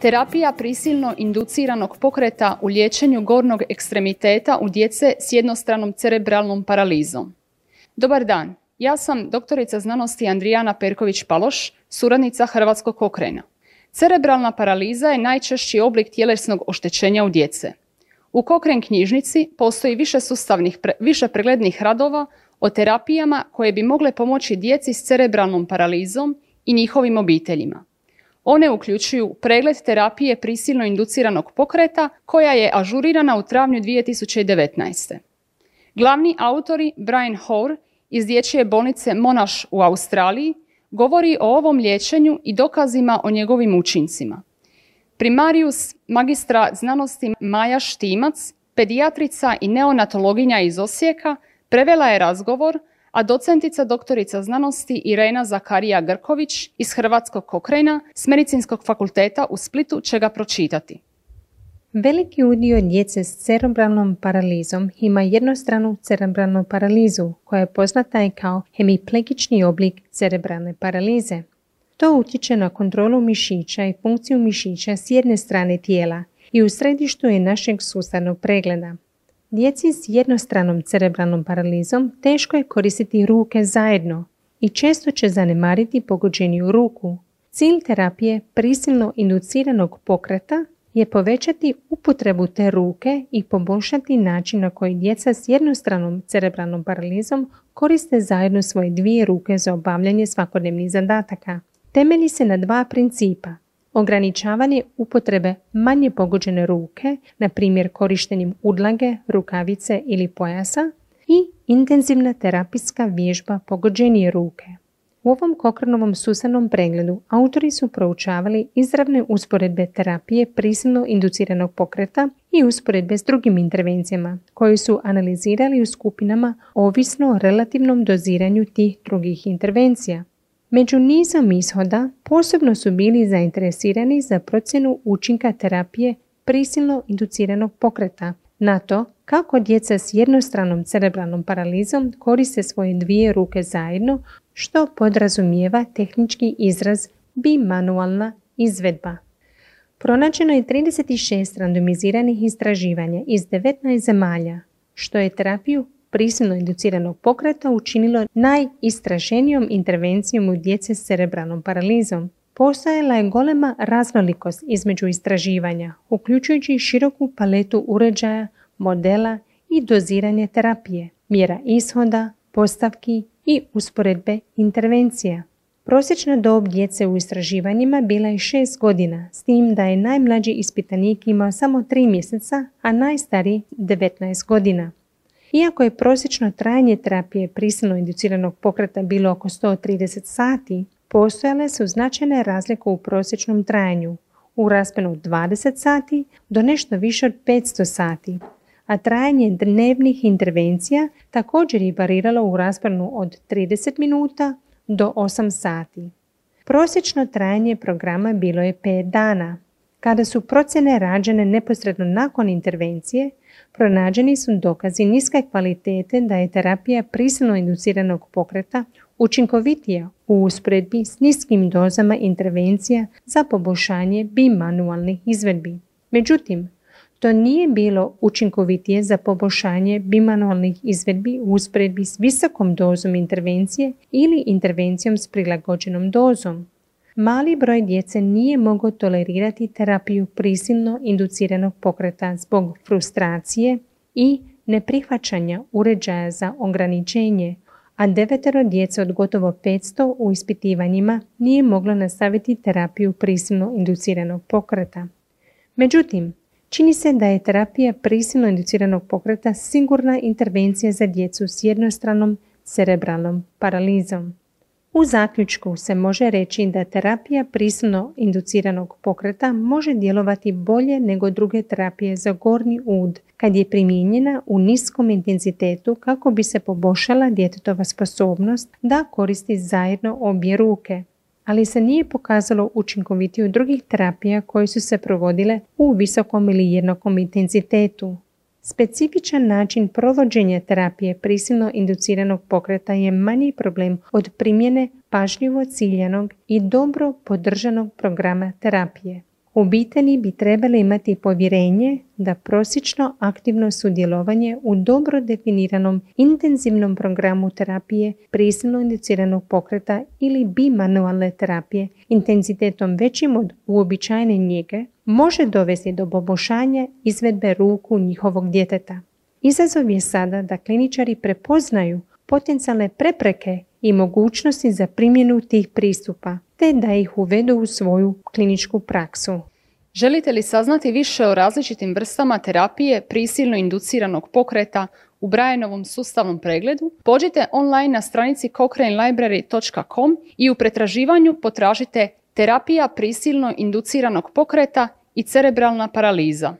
Terapija prisilno induciranog pokreta u liječenju gornog ekstremiteta u djece s jednostranom cerebralnom paralizom. Dobar dan, ja sam doktorica znanosti Andrijana Perković-Paloš, suradnica Hrvatskog okrena. Cerebralna paraliza je najčešći oblik tjelesnog oštećenja u djece. U Kokren knjižnici postoji više sustavnih, više preglednih radova o terapijama koje bi mogle pomoći djeci s cerebralnom paralizom i njihovim obiteljima. One uključuju pregled terapije prisilno induciranog pokreta koja je ažurirana u travnju 2019. Glavni autori Brian Hoare iz dječje bolnice Monash u Australiji govori o ovom liječenju i dokazima o njegovim učincima. Primarius magistra znanosti Maja Štimac, pedijatrica i neonatologinja iz Osijeka, prevela je razgovor, a docentica doktorica znanosti Irena Zakarija Grković iz Hrvatskog kokrena s Medicinskog fakulteta u Splitu će ga pročitati. Veliki udio djece s cerebralnom paralizom ima jednostranu cerebralnu paralizu koja je poznata i kao hemiplegični oblik cerebralne paralize. To utječe na kontrolu mišića i funkciju mišića s jedne strane tijela i u središtu je našeg sustavnog pregleda. Djeci s jednostranom cerebralnom paralizom teško je koristiti ruke zajedno i često će zanemariti pogođeniju ruku. Cilj terapije prisilno induciranog pokreta je povećati upotrebu te ruke i poboljšati način na koji djeca s jednostranom cerebralnom paralizom koriste zajedno svoje dvije ruke za obavljanje svakodnevnih zadataka. Temelji se na dva principa. Ograničavanje upotrebe manje pogođene ruke, na primjer korištenjem udlage, rukavice ili pojasa, i intenzivna terapijska vježba pogođenije ruke. U ovom Kokrnovom susanom pregledu autori su proučavali izravne usporedbe terapije prisilno induciranog pokreta i usporedbe s drugim intervencijama koje su analizirali u skupinama ovisno o relativnom doziranju tih drugih intervencija. Među nizom ishoda posebno su bili zainteresirani za procjenu učinka terapije prisilno induciranog pokreta na to kako djeca s jednostranom cerebralnom paralizom koriste svoje dvije ruke zajedno, što podrazumijeva tehnički izraz bimanualna izvedba. Pronađeno je 36 randomiziranih istraživanja iz 19 zemalja, što je terapiju prisilno induciranog pokreta učinilo najistraženijom intervencijom u djece s cerebralnom paralizom. Postojala je golema raznolikost između istraživanja, uključujući široku paletu uređaja, modela i doziranje terapije, mjera ishoda, postavki i usporedbe intervencija. Prosječna dob djece u istraživanjima bila je 6 godina, s tim da je najmlađi ispitanik imao samo 3 mjeseca, a najstariji 19 godina. Iako je prosječno trajanje terapije prisilno induciranog pokreta bilo oko 130 sati, postojale su značajne razlike u prosječnom trajanju, u raspenu 20 sati do nešto više od 500 sati, a trajanje dnevnih intervencija također je variralo u rasponu od 30 minuta do 8 sati. Prosječno trajanje programa bilo je 5 dana. Kada su procjene rađene neposredno nakon intervencije, pronađeni su dokazi niske kvalitete da je terapija prisilno induciranog pokreta učinkovitija u usporedbi s niskim dozama intervencija za poboljšanje bimanualnih izvedbi. Međutim, to nije bilo učinkovitije za poboljšanje bimanualnih izvedbi u usporedbi s visokom dozom intervencije ili intervencijom s prilagođenom dozom. Mali broj djece nije mogao tolerirati terapiju prisilno induciranog pokreta zbog frustracije i neprihvaćanja uređaja za ograničenje, a devetero djece od gotovo 500 u ispitivanjima nije moglo nastaviti terapiju prisilno induciranog pokreta. Međutim, čini se da je terapija prisilno induciranog pokreta sigurna intervencija za djecu s jednostranom cerebralnom paralizom. U zaključku se može reći da terapija prisilno induciranog pokreta može djelovati bolje nego druge terapije za gornji ud kad je primijenjena u niskom intenzitetu kako bi se poboljšala djetetova sposobnost da koristi zajedno obje ruke. Ali se nije pokazalo učinkovitiju drugih terapija koje su se provodile u visokom ili jednakom intenzitetu. Specifičan način provođenja terapije prisilno induciranog pokreta je manji problem od primjene pažljivo ciljanog i dobro podržanog programa terapije. Obitelji bi trebali imati povjerenje da prosječno aktivno sudjelovanje u dobro definiranom intenzivnom programu terapije prisilno indiciranog pokreta ili bimanualne terapije intenzitetom većim od uobičajene njege može dovesti do poboljšanja izvedbe ruku njihovog djeteta. Izazov je sada da kliničari prepoznaju potencijalne prepreke i mogućnosti za primjenu tih pristupa, te da ih uvedu u svoju kliničku praksu. Želite li saznati više o različitim vrstama terapije prisilno induciranog pokreta u Brianovom sustavnom pregledu? Pođite online na stranici cochranelibrary.com i u pretraživanju potražite terapija prisilno induciranog pokreta i cerebralna paraliza.